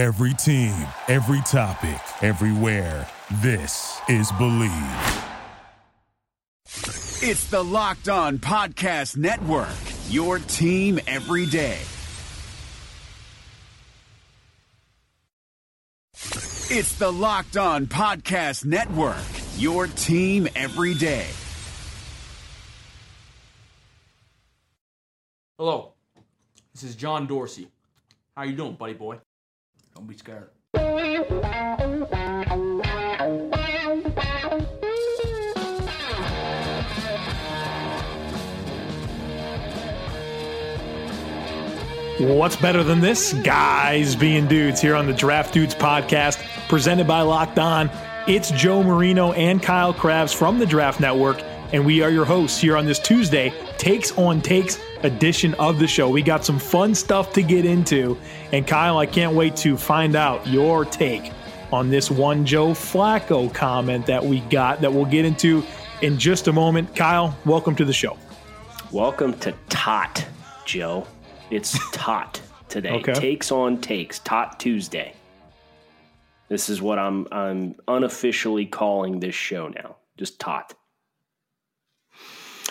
Every team, every topic, everywhere. This is Believe. It's the Locked On Podcast Network, your team every day. It's the Locked On Podcast Network, your team every day. Hello, this is John Dorsey. How you doing, buddy boy? Don't be scared. What's better than this? Guys being dudes here on the Draft Dudes podcast, presented by Locked On. It's Joe Marino and Kyle Crabbs from the Draft Network, and we are your hosts here on this Tuesday, Takes on Takes edition of the show. We got some fun stuff to get into, and Kyle, I can't wait to find out your take on this one Joe Flacco comment that we got that we'll get into in just a moment. Kyle, welcome to the show. Welcome to Tot, Joe. It's Tot today. Okay. Takes on takes. Tot Tuesday. This is what I'm I'm unofficially calling this show now. Just Tot.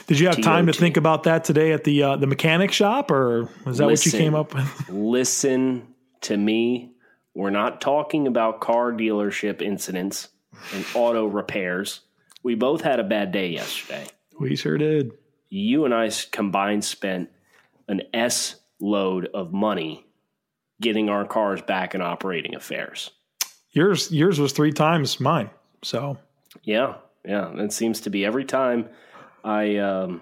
Did you have time to think about that today at the uh, the mechanic shop, or was that what you came up with? Listen to me. We're not talking about car dealership incidents and auto repairs. We both had a bad day yesterday. We sure did. You and I combined spent an S load of money getting our cars back in operating affairs. Yours yours was three times mine. So Yeah, yeah. It seems to be every time I um,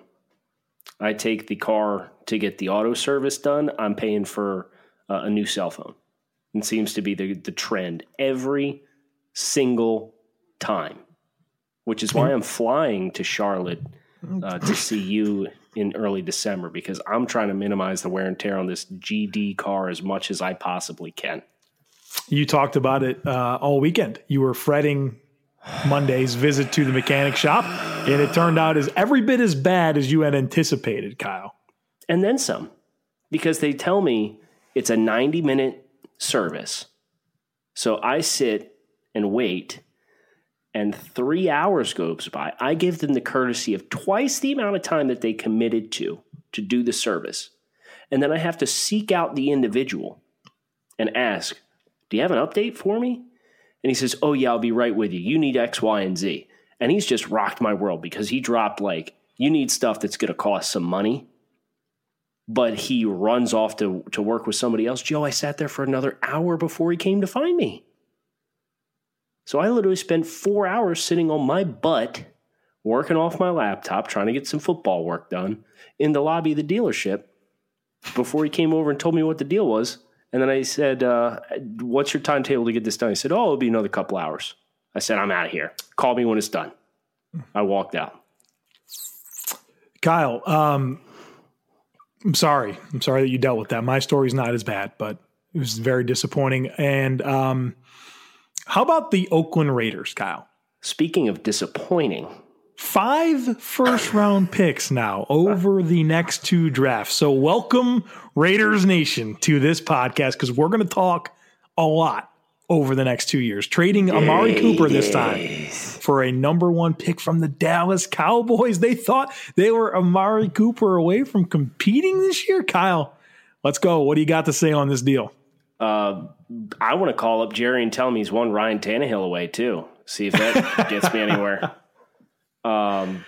I take the car to get the auto service done, I'm paying for uh, a new cell phone. It seems to be the the trend every single time, which is why I'm flying to Charlotte uh, to see you in early December because I'm trying to minimize the wear and tear on this GD car as much as I possibly can. you talked about it uh, all weekend. You were fretting Monday's visit to the mechanic shop, and it turned out as every bit as bad as you had anticipated, Kyle. and then some because they tell me it's a 90 minute service. So I sit and wait, and three hours goes by. I give them the courtesy of twice the amount of time that they committed to to do the service. And then I have to seek out the individual and ask, Do you have an update for me? And he says, Oh, yeah, I'll be right with you. You need X, Y, and Z. And he's just rocked my world because he dropped like, You need stuff that's going to cost some money but he runs off to, to work with somebody else. Joe, I sat there for another hour before he came to find me. So I literally spent four hours sitting on my butt, working off my laptop, trying to get some football work done in the lobby of the dealership before he came over and told me what the deal was. And then I said, uh, What's your timetable to get this done? He said, Oh, it'll be another couple hours. I said, I'm out of here. Call me when it's done. I walked out. Kyle, um, I'm sorry. I'm sorry that you dealt with that. My story's not as bad, but it was very disappointing. And um, how about the Oakland Raiders, Kyle? Speaking of disappointing, Five first round picks now over the next two drafts. So, welcome, Raiders Nation, to this podcast because we're going to talk a lot over the next two years. Trading Amari Cooper this time for a number one pick from the Dallas Cowboys. They thought they were Amari Cooper away from competing this year. Kyle, let's go. What do you got to say on this deal? Uh, I want to call up Jerry and tell him he's one Ryan Tannehill away too. See if that gets me anywhere. Um,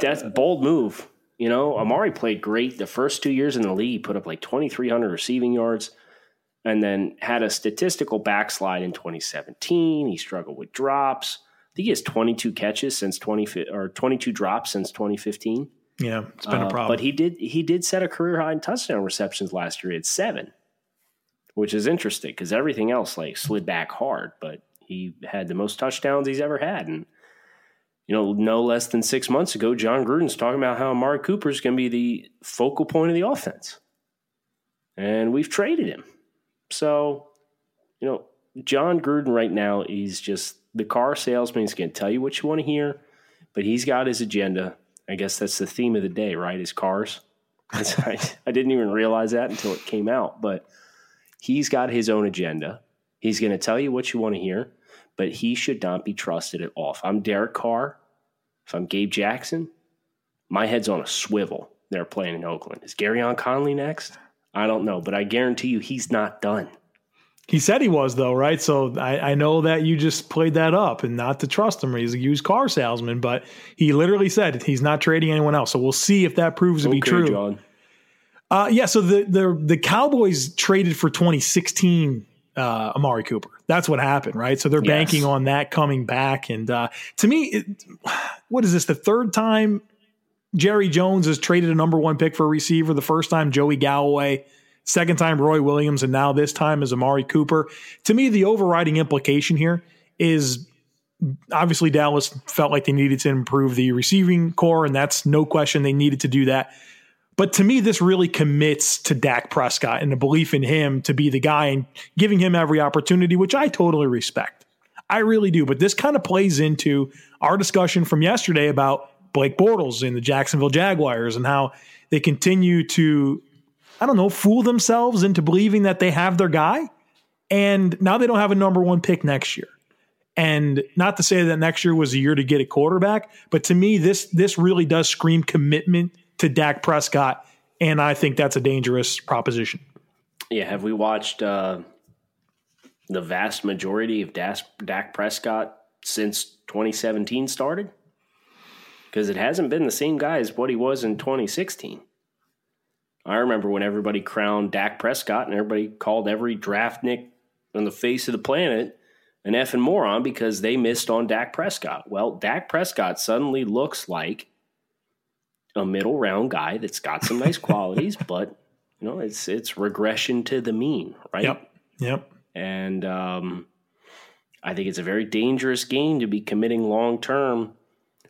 that's bold move. You know, Amari played great the first two years in the league. Put up like twenty three hundred receiving yards, and then had a statistical backslide in 2017. He struggled with drops. I think he has 22 catches since 20 or 22 drops since 2015. Yeah, it's been a Uh, problem. But he did he did set a career high in touchdown receptions last year at seven, which is interesting because everything else like slid back hard. But he had the most touchdowns he's ever had, and you know, no less than six months ago, Jon Gruden's talking about how Amari Cooper is going to be the focal point of the offense, and we've traded him. So, you know, Jon Gruden right now is just the car salesman. He's going to tell you what you want to hear, but he's got his agenda. I guess that's the theme of the day, right? Is cars. I, I didn't even realize that until it came out, but he's got his own agenda. He's going to tell you what you want to hear, but he should not be trusted at all. If I'm Derek Carr, if I'm Gabe Jackson, my head's on a swivel. They're playing in Oakland. Is Gareon Conley next? I don't know, but I guarantee you he's not done. He said he was though, right? So I, I, know that you just played that up and not to trust him. He's a used car salesman, but he literally said he's not trading anyone else. So we'll see if that proves to okay, be true. John. Uh, yeah. So the the the Cowboys traded for 2016 uh, Amari Cooper. That's what happened, right? So they're yes. banking on that coming back. And uh, to me, it, what is this? The third time Jerry Jones has traded a number one pick for a receiver. The first time Joey Galloway, second time Roy Williams, and now this time is Amari Cooper. To me, the overriding implication here is obviously Dallas felt like they needed to improve the receiving corps, and that's no question they needed to do that. But to me, this really commits to Dak Prescott and the belief in him to be the guy and giving him every opportunity, which I totally respect. I really do. But this kind of plays into our discussion from yesterday about Blake Bortles in the Jacksonville Jaguars and how they continue to, I don't know, fool themselves into believing that they have their guy. And now they don't have a number one pick next year. And not to say that next year was a year to get a quarterback, but to me, this this really does scream commitment to Dak Prescott, and I think that's a dangerous proposition. Yeah, have we watched uh, the vast majority of Dak Prescott since 2017 started? because it hasn't been the same guy as what he was in 2016. I remember when everybody crowned Dak Prescott and everybody called every draftnik on the face of the planet an effing moron because they missed on Dak Prescott. Well, Dak Prescott suddenly looks like a middle round guy that's got some nice qualities, but you know, it's it's regression to the mean, right? Yep. Yep. And um, I think it's a very dangerous game to be committing long term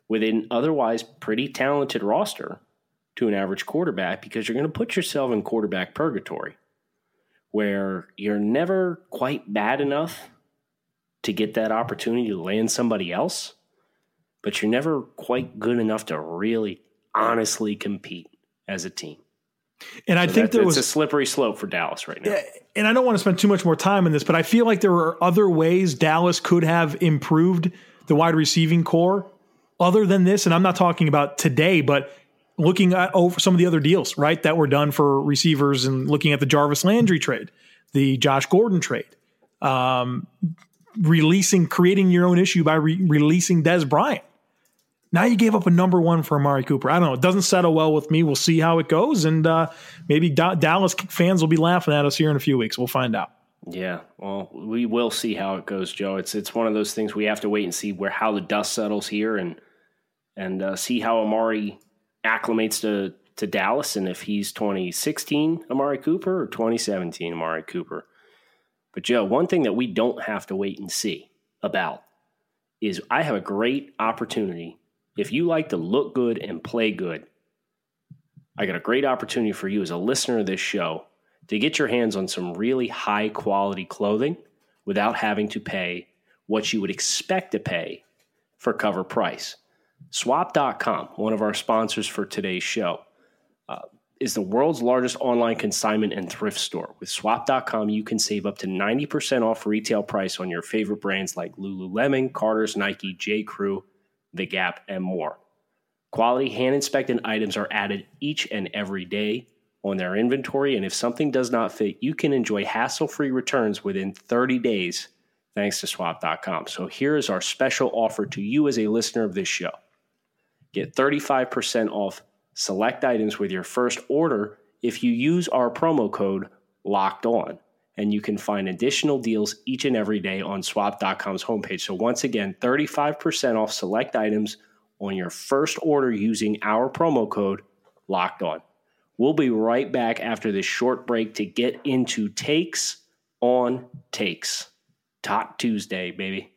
with an otherwise pretty talented roster to an average quarterback because you're going to put yourself in quarterback purgatory where you're never quite bad enough to get that opportunity to land somebody else, but you're never quite good enough to really honestly compete as a team. And I so think there was a slippery slope for Dallas right now. And I don't want to spend too much more time on this, but I feel like there were other ways Dallas could have improved the wide receiving corps other than this, and I'm not talking about today, but looking at over some of the other deals, right, that were done for receivers and looking at the Jarvis Landry trade, the Josh Gordon trade, um, releasing, creating your own issue by re- releasing Dez Bryant. Now you gave up a number one for Amari Cooper. I don't know. It doesn't settle well with me. We'll see how it goes. And uh, maybe da- Dallas fans will be laughing at us here in a few weeks. We'll find out. Yeah, well, we will see how it goes, Joe. It's it's one of those things we have to wait and see where how the dust settles here and and uh, see how Amari acclimates to to Dallas and if he's 2016 Amari Cooper or 2017 Amari Cooper. But Joe, one thing that we don't have to wait and see about is I have a great opportunity. If you like to look good and play good, I got a great opportunity for you as a listener of this show to get your hands on some really high quality clothing without having to pay what you would expect to pay for cover price. Swap.com, one of our sponsors for today's show, uh, is the world's largest online consignment and thrift store. With Swap.com, you can save up to 90% off retail price on your favorite brands like Lululemon, Carter's, Nike, J. Crew, The Gap, and more. Quality hand inspected items are added each and every day on their inventory, and if something does not fit, you can enjoy hassle free returns within 30 days thanks to swap.com. So here is our special offer to you as a listener of this show. Get 35% off select items with your first order if you use our promo code locked on. And you can find additional deals each and every day on swap.com's homepage. So, once again, 35% off select items on your first order using our promo code locked on. We'll be right back after this short break to get into takes on takes. Talk Tuesday, baby.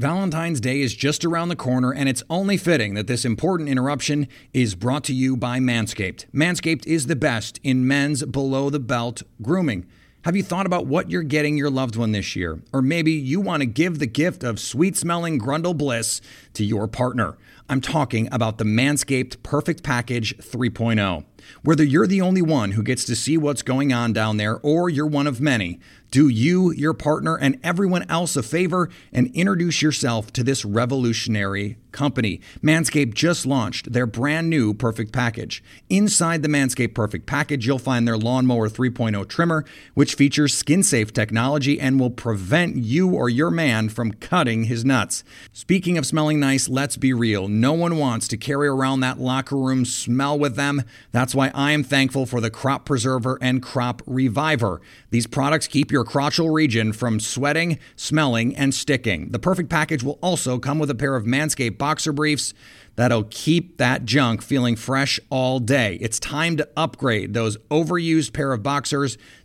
Valentine's Day is just around the corner, and it's only fitting that this important interruption is brought to you by Manscaped. Manscaped is the best in men's below the belt grooming. Have you thought about what you're getting your loved one this year? Or maybe you want to give the gift of sweet smelling grundle bliss to your partner. I'm talking about the Manscaped Perfect Package 3.0. Whether you're the only one who gets to see what's going on down there or you're one of many, do you, your partner, and everyone else a favor and introduce yourself to this revolutionary company. Manscaped just launched their brand new Perfect Package. Inside the Manscaped Perfect Package, you'll find their Lawnmower 3.0 trimmer, which features skin safe technology and will prevent you or your man from cutting his nuts. Speaking of smelling nice, let's be real. No one wants to carry around that locker room smell with them. That's why I am thankful for the Crop Preserver and Crop Reviver. These products keep your crotchal region from sweating, smelling, and sticking. The perfect package will also come with a pair of Manscaped boxer briefs that'll keep that junk feeling fresh all day. It's time to upgrade those overused pair of boxers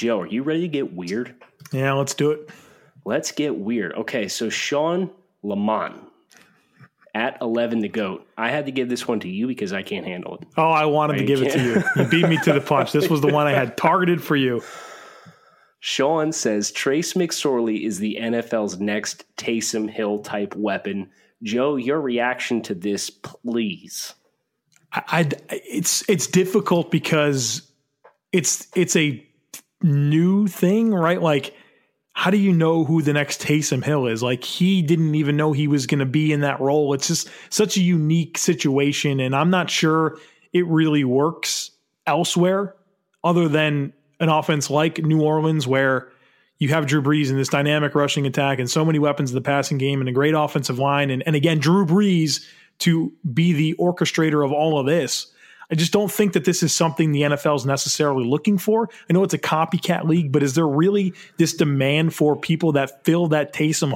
Joe, are you ready to get weird? Yeah, let's do it. Let's get weird. Okay, so Sean Lamont at 11 to goat. I had to give this one to you because I can't handle it. Oh, I wanted to give it to you. You beat me to the punch. This was the one I had targeted for you. Sean says Trace McSorley is the NFL's next Taysom Hill type weapon. Joe, your reaction to this, please. I, I it's it's difficult because it's it's a new thing, right? Like, how do you know who the next Taysom Hill is? Like, he didn't even know he was going to be in that role. It's just such a unique situation, and I'm not sure it really works elsewhere other than an offense like New Orleans, where you have Drew Brees in this dynamic rushing attack and so many weapons in the passing game and a great offensive line. And, and again, Drew Brees to be the orchestrator of all of this. I just don't think that this is something the NFL is necessarily looking for. I know it's a copycat league, but is there really this demand for people that fill that Taysom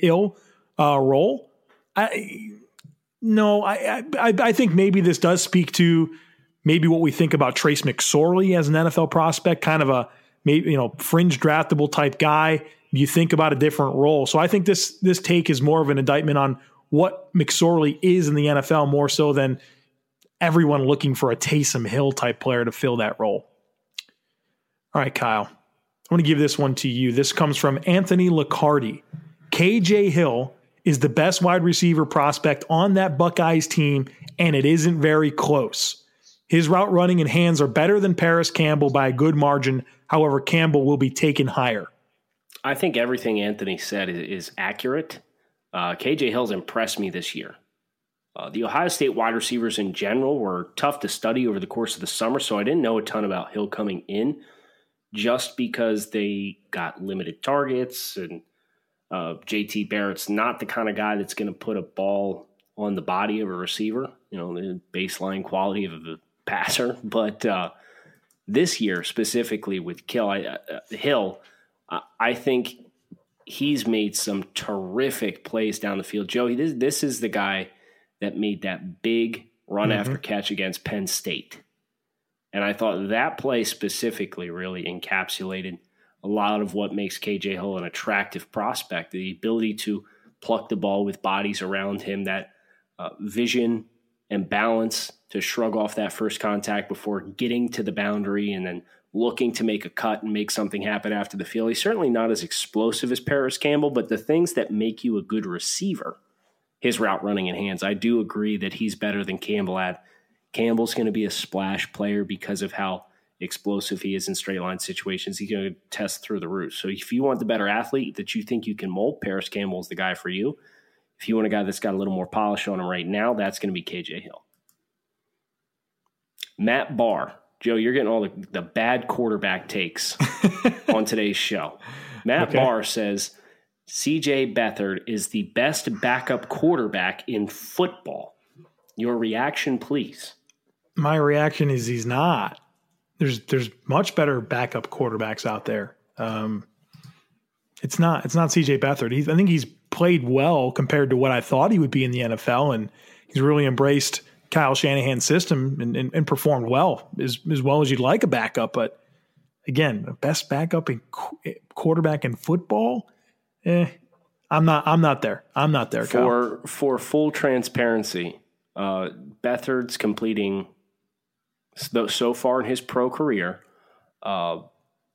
Hill uh, role? I no, I, I I think maybe this does speak to maybe what we think about Trace McSorley as an NFL prospect, kind of a maybe you know fringe draftable type guy. You think about a different role. So I think this this take is more of an indictment on what McSorley is in the NFL more so than everyone looking for a Taysom Hill type player to fill that role. All right, Kyle. I want to give this one to you. This comes from Anthony Liccardi. KJ Hill is the best wide receiver prospect on that Buckeyes team, and it isn't very close. His route running and hands are better than Parris Campbell by a good margin. However, Campbell will be taken higher. I think everything Anthony said is accurate. Uh, KJ Hill's impressed me this year. Uh, the Ohio State wide receivers in general were tough to study over the course of the summer, so I didn't know a ton about Hill coming in just because they got limited targets and uh, JT Barrett's not the kind of guy that's going to put a ball on the body of a receiver, you know, the baseline quality of a passer. But uh, this year, specifically with Kill, I, uh, Hill, I think he's made some terrific plays down the field. Joey, this, this is the guy that made that big run mm-hmm. after catch against Penn State. And I thought that play specifically really encapsulated a lot of what makes KJ Hill an attractive prospect the ability to pluck the ball with bodies around him, that uh, vision and balance to shrug off that first contact before getting to the boundary and then looking to make a cut and make something happen after the field. He's certainly not as explosive as Parris Campbell, but the things that make you a good receiver, his route running and hands, I do agree that he's better than Campbell at. Campbell's going to be a splash player because of how explosive he is in straight line situations. He's going to test through the roof. So if you want the better athlete that you think you can mold, Parris Campbell is the guy for you. If you want a guy that's got a little more polish on him right now, that's going to be KJ Hill. Matt Barr. Joe, you're getting all the, the bad quarterback takes on today's show. Matt okay. Barr says CJ Beathard is the best backup quarterback in football. Your reaction, please. My reaction is he's not. There's there's much better backup quarterbacks out there. Um, it's not it's not CJ Beathard. He's, I think he's played well compared to what I thought he would be in the NFL, and he's really embraced Kyle Shanahan's system and, and, and performed well as as well as you'd like a backup. But again, the best backup in quarterback in football, eh, I'm not. I'm not there. I'm not there. For Kyle. for full transparency, uh, Beathard's completing so, so far in his pro career uh,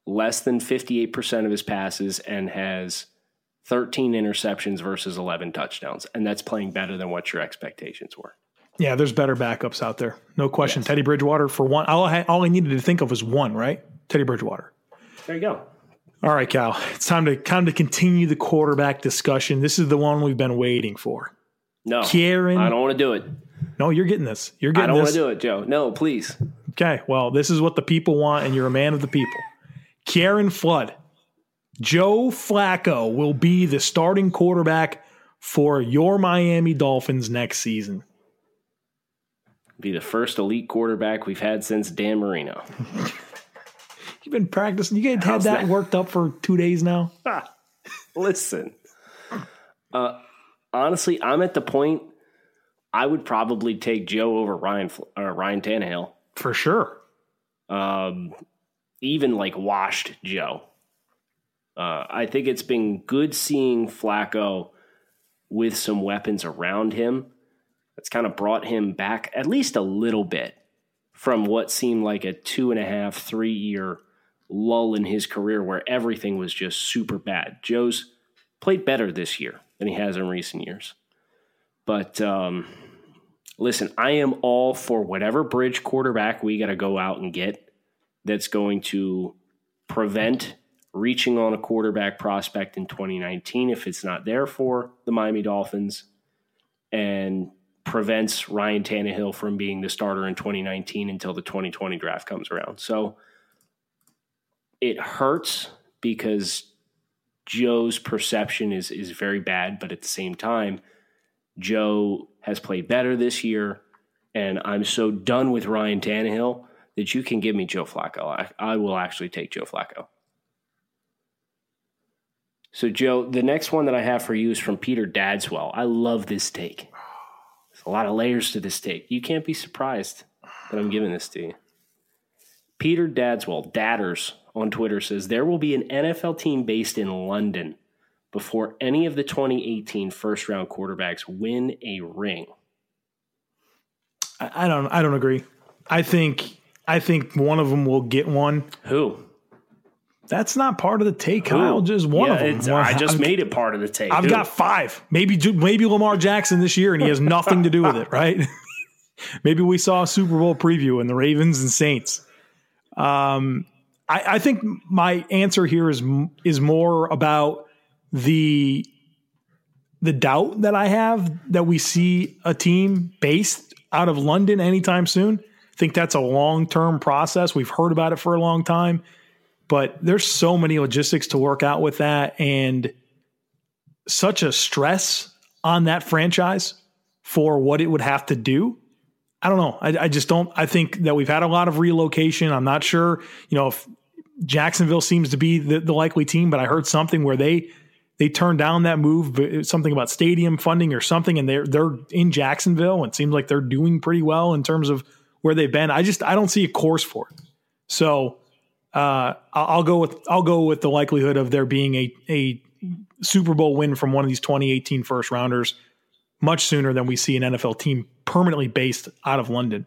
less than 58% of his passes and has 13 interceptions versus 11 touchdowns, and that's playing better than what your expectations were. Yeah, there's better backups out there, no question. Yes. Teddy Bridgewater for one. All I, all I needed to think of was one, right? Teddy Bridgewater. There you go. All right, Cal. It's time to time to continue the quarterback discussion. This is the one we've been waiting for. No, Kieran. I don't want to do it. No, you're getting this. You're getting. I don't want to do it, Joe. No, please. Okay. Well, this is what the people want, and you're a man of the people. Kieran Flood, Joe Flacco will be the starting quarterback for your Miami Dolphins next season. Be the first elite quarterback we've had since Dan Marino. You've been practicing. You guys had that, that, worked up for two days now. Listen, uh, honestly, I'm at the point I would probably take Joe over Ryan uh, Ryan Tannehill for sure. Um, even like washed Joe. Uh, I think it's been good seeing Flacco with some weapons around him. That's kind of brought him back at least a little bit from what seemed like a two and a half, three year lull in his career where everything was just super bad. Joe's played better this year than he has in recent years. But um, listen, I am all for whatever bridge quarterback we got to go out and get that's going to prevent reaching on a quarterback prospect in 2019 if it's not there for the Miami Dolphins and prevents Ryan Tannehill from being the starter in 2019 until the 2020 draft comes around. So it hurts because Joe's perception is is very bad, but at the same time, Joe has played better this year, and I'm so done with Ryan Tannehill that you can give me Joe Flacco. I, I will actually take Joe Flacco. So, Joe, the next one that I have for you is from Peter Dadswell. I love this take. There's a lot of layers to this take. You can't be surprised that I'm giving this to you. Peter Dadswell, Dadders on Twitter says there will be an NFL team based in London before any of the 2018 first round quarterbacks win a ring. I don't I don't agree. I think I think one of them will get one. Who? That's not part of the take, Kyle. Just one yeah, of them. I just i made it part of the take. I've Who? got five. Maybe maybe Lamar Jackson this year, and he has nothing to do with it, right? maybe we saw a Super Bowl preview in the Ravens and Saints. Um, I, I think my answer here is is more about the the doubt that I have that we see a team based out of London anytime soon. I think that's a long term process. We've heard about it for a long time, but there's so many logistics to work out with that and such a stress on that franchise for what it would have to do. I don't know. I, I just don't. I think that we've had a lot of relocation. I'm not sure, you know, if Jacksonville seems to be the, the likely team, but I heard something where they they turned down that move, something about stadium funding or something, and they're they're in Jacksonville, and it seems like they're doing pretty well in terms of where they've been. I just I don't see a course for it. So uh, I'll go with I'll go with the likelihood of there being a a Super Bowl win from one of these 2018 first rounders much sooner than we see an NFL team permanently based out of London.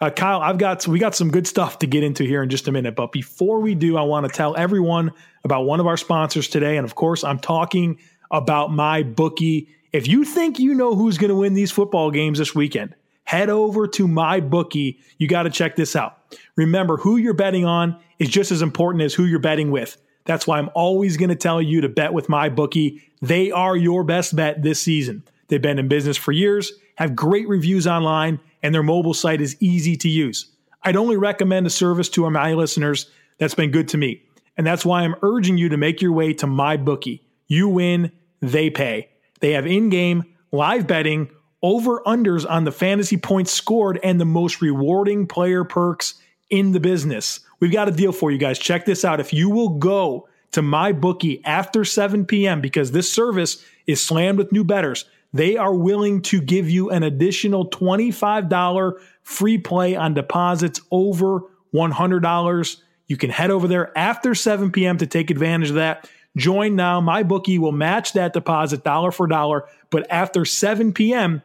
Uh, Kyle, I've got we got some good stuff to get into here in just a minute, but before we do, I want to tell everyone about one of our sponsors today, and of course, I'm talking about my bookie. If you think you know who's going to win these football games this weekend, head over to my bookie. You got to check this out. Remember, who you're betting on is just as important as who you're betting with. That's why I'm always going to tell you to bet with my bookie. They are your best bet this season. They've been in business for years, have great reviews online and their mobile site is easy to use. I'd only recommend a service to my listeners that's been good to me. And that's why I'm urging you to make your way to my bookie. You win, they pay. They have in game, live betting, over unders on the fantasy points scored, and the most rewarding player perks in the business. We've got a deal for you guys. Check this out. If you will go to my bookie after 7 p.m., because this service is slammed with new betters. They are willing to give you an additional $25 free play on deposits over $100. You can head over there after 7 p.m. to take advantage of that. Join now. My bookie will match that deposit dollar for dollar. But after 7 p.m.,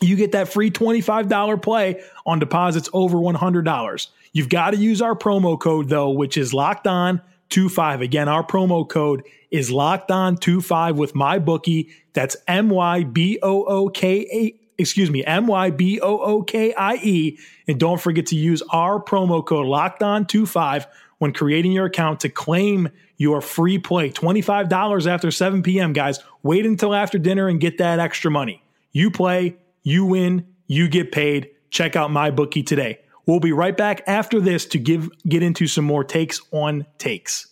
you get that free $25 play on deposits over $100. You've got to use our promo code though, which is locked on 25. Again, our promo code is locked on 25 with my bookie. That's M Y B O O K A excuse me, M Y B O O K I E. And don't forget to use our promo code locked on 25 when creating your account to claim your free play. $25 after 7 p.m., guys. Wait until after dinner and get that extra money. You play, you win, you get paid. Check out my bookie today. We'll be right back after this to give get into some more takes on takes.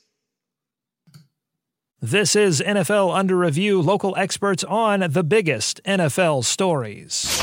This is NFL Under Review, local experts on the biggest NFL stories.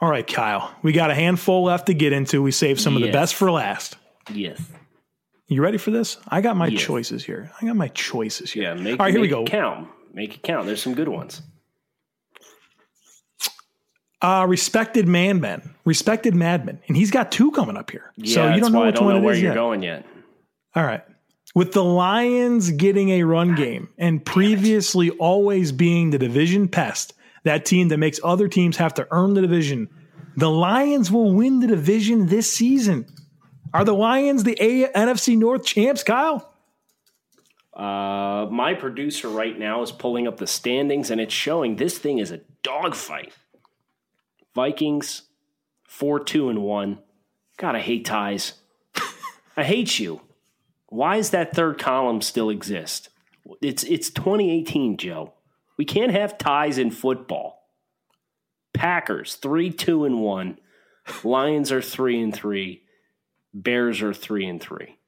All right, Kyle, we got a handful left to get into. We saved some of the best for last. Yes. You ready for this? I got my Yes. choices here. I got my choices here. Yeah. Make, All right, here we go. it count. Make it count. There's some good ones. Uh, respected man men, respected madman, and he's got two coming up here. Yeah, so you don't know why I which don't one know where you're yet. going yet. All right. With the Lions getting a run game and previously always being the division pest, that team that makes other teams have to earn the division, the Lions will win the division this season. Are the Lions the A- NFC North champs, Kyle? Uh, my producer right now is pulling up the standings, and it's showing this thing is a dogfight. Vikings, four, two, and one. God, I hate ties. I hate you. Why does that third column still exist? It's it's 2018, Joe. We can't have ties in football. Packers three, two, and one. Lions are three and three. Bears are three and three.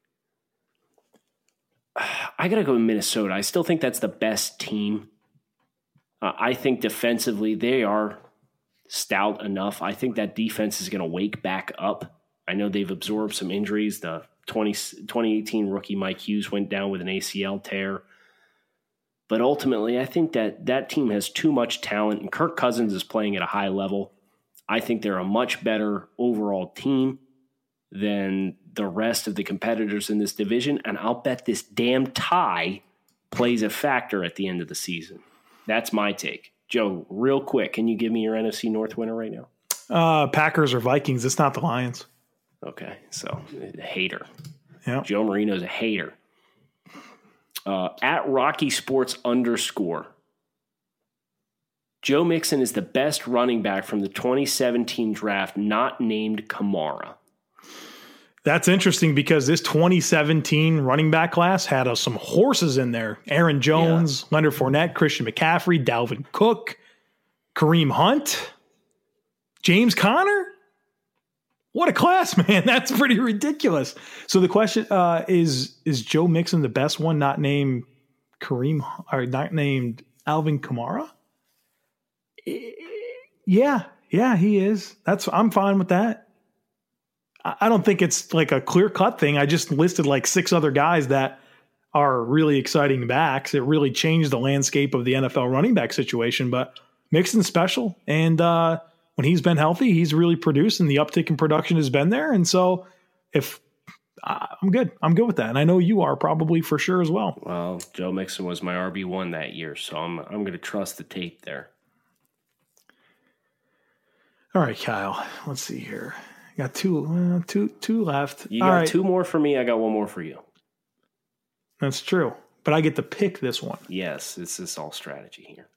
I got to go Minnesota. I still think that's the best team. Uh, I think defensively they are stout enough. I think that defense is going to wake back up. I know they've absorbed some injuries. The 20, 2018 rookie Mike Hughes went down with an ACL tear. But ultimately, I think that that team has too much talent, and Kirk Cousins is playing at a high level. I think they're a much better overall team than the rest of the competitors in this division. And I'll bet this damn tie plays a factor at the end of the season. That's my take. Joe, real quick, can you give me your NFC North winner right now? Uh, Packers or Vikings? It's not the Lions. Okay, so hater. Yeah. Joe Marino's a hater. Uh, at Rocky Sports underscore. Joe Mixon is the best running back from the 2017 draft, not named Kamara. That's interesting because this 2017 running back class had uh, some horses in there. Aaron Jones, Leonard Fournette, Christian McCaffrey, Dalvin Cook, Kareem Hunt, James Conner. What a class, man. That's pretty ridiculous. So the question uh, is is Joe Mixon the best one not named Kareem or not named Alvin Kamara? Yeah, yeah, he is. That's I'm fine with that. I don't think it's like a clear cut thing. I just listed like six other guys that are really exciting backs. It really changed the landscape of the NFL running back situation. But Mixon's special, and uh, when he's been healthy, he's really produced, and the uptick in production has been there. And so, if I- I'm good. I'm good with that, and I know you are probably for sure as well. Well, Joe Mixon was my RB one that year, so I'm I'm going to trust the tape there. All right, Kyle. Let's see here. Got two, uh, two, two left. You All got right, two more for me. I got one more for you. That's true, but I get to pick this one. Yes, this is all strategy here.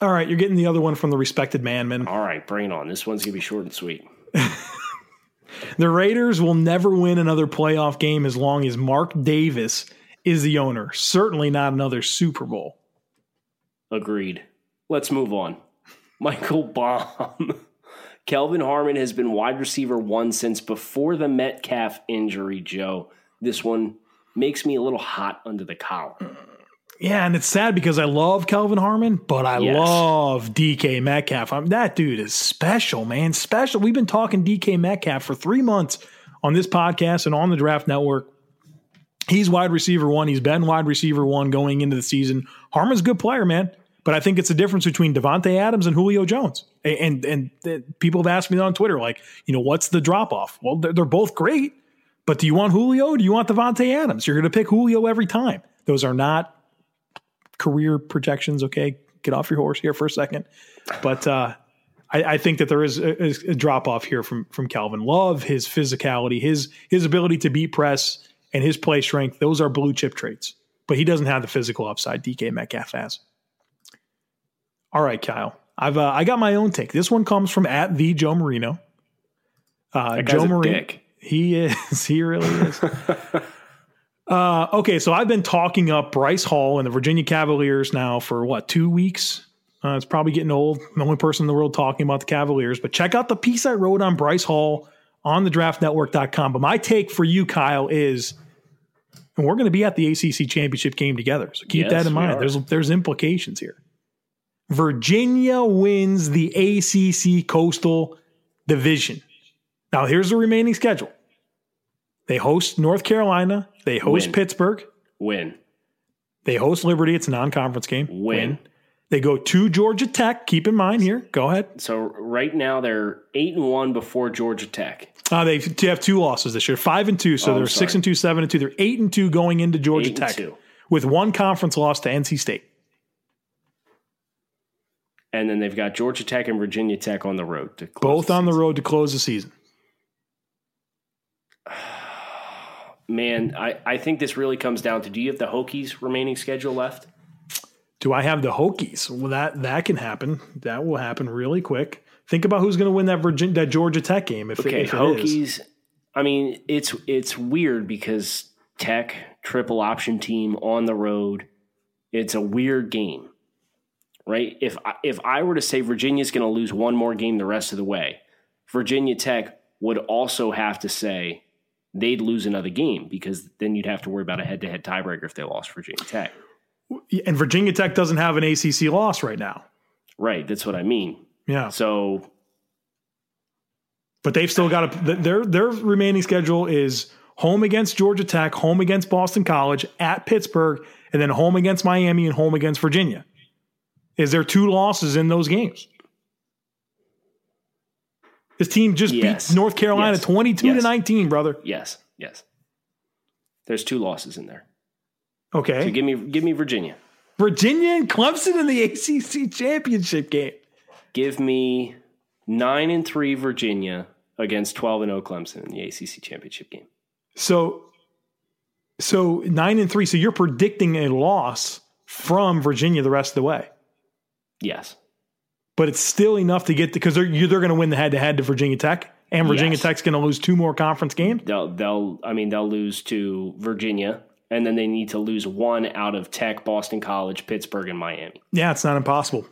All right, you're getting the other one from the respected man, man. All right, bring it on. This one's gonna be short and sweet. The Raiders will never win another playoff game as long as Mark Davis is the owner. Certainly not another Super Bowl. Agreed. Let's move on. Michael Baum. Kelvin Harmon has been wide receiver one since before the Metcalf injury, Joe. This one makes me a little hot under the collar. Yeah, and it's sad because I love Kelvin Harmon, but I Yes. love DK Metcalf. I'm, that dude is special, man. Special. We've been talking DK Metcalf for three months on this podcast and on the Draft Network. He's wide receiver one. He's been wide receiver one going into the season. Harmon's a good player, man. But I think it's a difference between Davante Adams and Julio Jones. And and, and people have asked me on Twitter, like, you know, what's the drop off? Well, they're, they're both great, but do you want Julio? Or do you want Davante Adams? You're going to pick Julio every time. Those are not career projections. Okay, get off your horse here for a second. But uh, I, I think that there is a, a drop off here from from Kelvin Love. His physicality, his his ability to beat press, and his play strength. Those are blue chip traits. But he doesn't have the physical upside DK Metcalf has. All right, Kyle. I've uh, I got my own take. This one comes from at the Joe Marino. Uh, Joe Marino. He is. He really is. uh, okay, so I've been talking up Bryce Hall and the Virginia Cavaliers now for what two weeks. Uh, it's probably getting old. I'm the only person in the world talking about the Cavaliers. But check out the piece I wrote on Bryce Hall on the draftnetwork.com. But my take for you, Kyle, is and we're going to be at the ACC championship game together. So keep Yes, that in mind. There's there's implications here. Virginia wins the ACC Coastal Division. Now here's the remaining schedule. They host North Carolina. They host Win. Pittsburgh. Win. They host Liberty. It's a non-conference game. Win. They go to Georgia Tech. Keep in mind here. Go ahead. So right now they're eight and one before Georgia Tech. Uh, they have two losses this year, five and two. So Oh, they're six and two, seven and two. They're eight and two going into Georgia Eight Tech with one conference loss to NC State. And then they've got Georgia Tech and Virginia Tech on the road to close Both on the road to close the season. Man, I, I think this really comes down to do you have the Hokies remaining schedule left? Do I have the Hokies? Well, that that can happen. That will happen really quick. Think about who's going to win that Virginia, that Georgia Tech game. If, Okay, if it is. Hokies. I mean, it's it's weird because Tech triple option team on the road. It's a weird game, right? If I, if I were to say Virginia's going to lose one more game the rest of the way, Virginia Tech would also have to say they'd lose another game because then you'd have to worry about a head to head tiebreaker if they lost Virginia Tech. and Virginia Tech doesn't have an ACC loss right now. Right, that's what I mean. Yeah, So but they've still got a their their remaining schedule is home against Georgia Tech, home against Boston College, at Pittsburgh, and then home against Miami and home against Virginia. Is there two losses in those games? This team just Yes. beat North Carolina Yes. 22 to 19, brother. yes, yes. There's two losses in there. Okay. So give me give me Virginia. Virginia and Clemson in the ACC championship game. Give me nine and three Virginia against twelve and O Clemson in the ACC championship game. So, so nine and three. So you're predicting a loss from Virginia the rest of the way, Yes, but it's still enough to get because they're you- they're going to win the head to head to Virginia Tech, and Virginia Yes. Tech's going to lose two more conference games. they'll they'll I mean they'll lose to Virginia, and then they need to lose one out of Tech, Boston College, Pittsburgh, and Miami. Yeah, it's not impossible.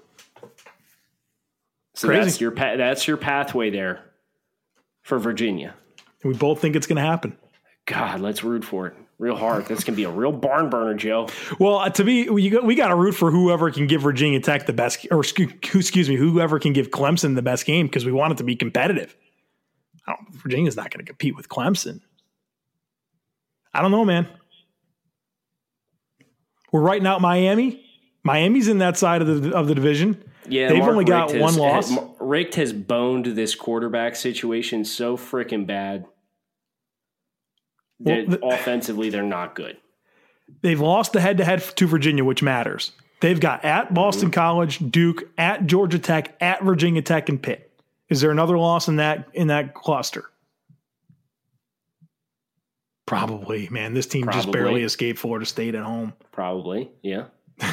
So Crazy. that's your pa- that's your pathway there for Virginia. And we both think it's going to happen. God, let's root for it real hard. That's gonna be a real barn burner, Joe. Well, uh, to be we got, we got to root for whoever can give Virginia Tech the best, or excuse, me, whoever can give Clemson the best game because we want it to be competitive. I don't, Virginia's not going to compete with Clemson. I don't know, man. We're writing out Miami. Miami's in that side of the of the division. Yeah, They've Mark only got Richt one has- loss. Richt has boned this quarterback situation so freaking bad. Well, the- offensively, they're not good. They've lost the head to head to Virginia, which matters. They've got at Boston College, Duke, at Georgia Tech, at Virginia Tech, and Pitt. Is there another loss in that in that cluster? Probably, man. This team just barely escaped Florida State at home. Probably, yeah.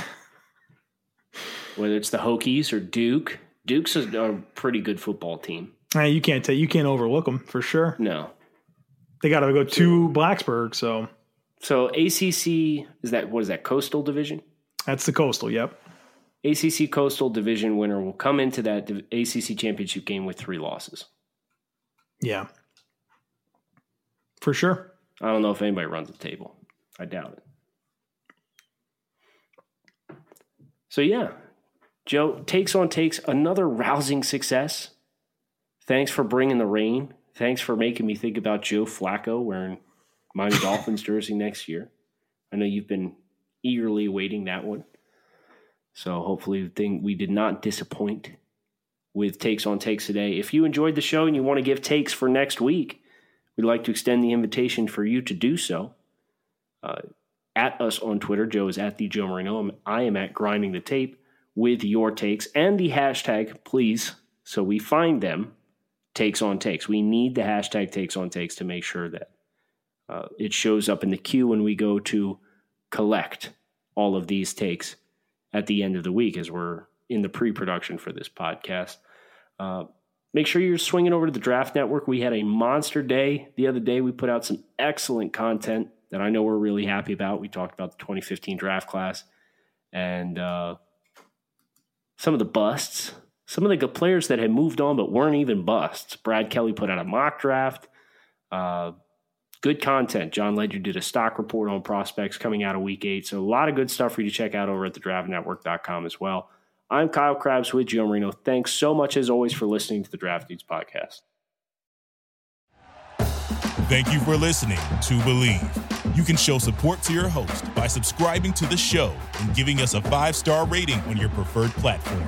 Whether it's the Hokies or Duke, Duke's a, a pretty good football team. Eh, you can't take you can't overlook them for sure. No, They got to go to Blacksburg, so so ACC is that what is that Coastal Division? that's the coastal. Yep. ACC Coastal Division winner will come into that ACC championship game with three losses. Yeah. For sure. I don't know if anybody runs the table. I doubt it. So yeah, Joe takes on takes another rousing success. Thanks for bringing the rain. Thanks for making me think about Joe Flacco wearing Miami Dolphins jersey next year. I know you've been eagerly awaiting that one. So hopefully, the thing we did not disappoint with takes on takes today. If you enjoyed the show and you want to give takes for next week, we'd like to extend the invitation for you to do so. Uh, at us on Twitter, Joe is at the Joe Marino. I am at grinding the tape with your takes and the hashtag, please, so we find them. Takes on takes. We need the hashtag takes on takes to make sure that uh, it shows up in the queue when we go to collect all of these takes at the end of the week as we're in the pre production for this podcast. Uh, make sure you're swinging over to the Draft Network. We had a monster day the other day. We put out some excellent content that I know we're really happy about. We talked about the 2015 draft class and uh, some of the busts, some of the good players that had moved on but weren't even busts. Brad Kelly put out a mock draft. Uh, good content. Jon Ledyard did a stock report on prospects coming out of week eight. So a lot of good stuff for you to check out over at thedraftnetwork.com as well. I'm Kyle Crabbs with Joe Marino. Thanks so much, as always, for listening to the Draft Dudes podcast. Thank you for listening to Bleav. You can show support to your host by subscribing to the show and giving us a five star rating on your preferred platform.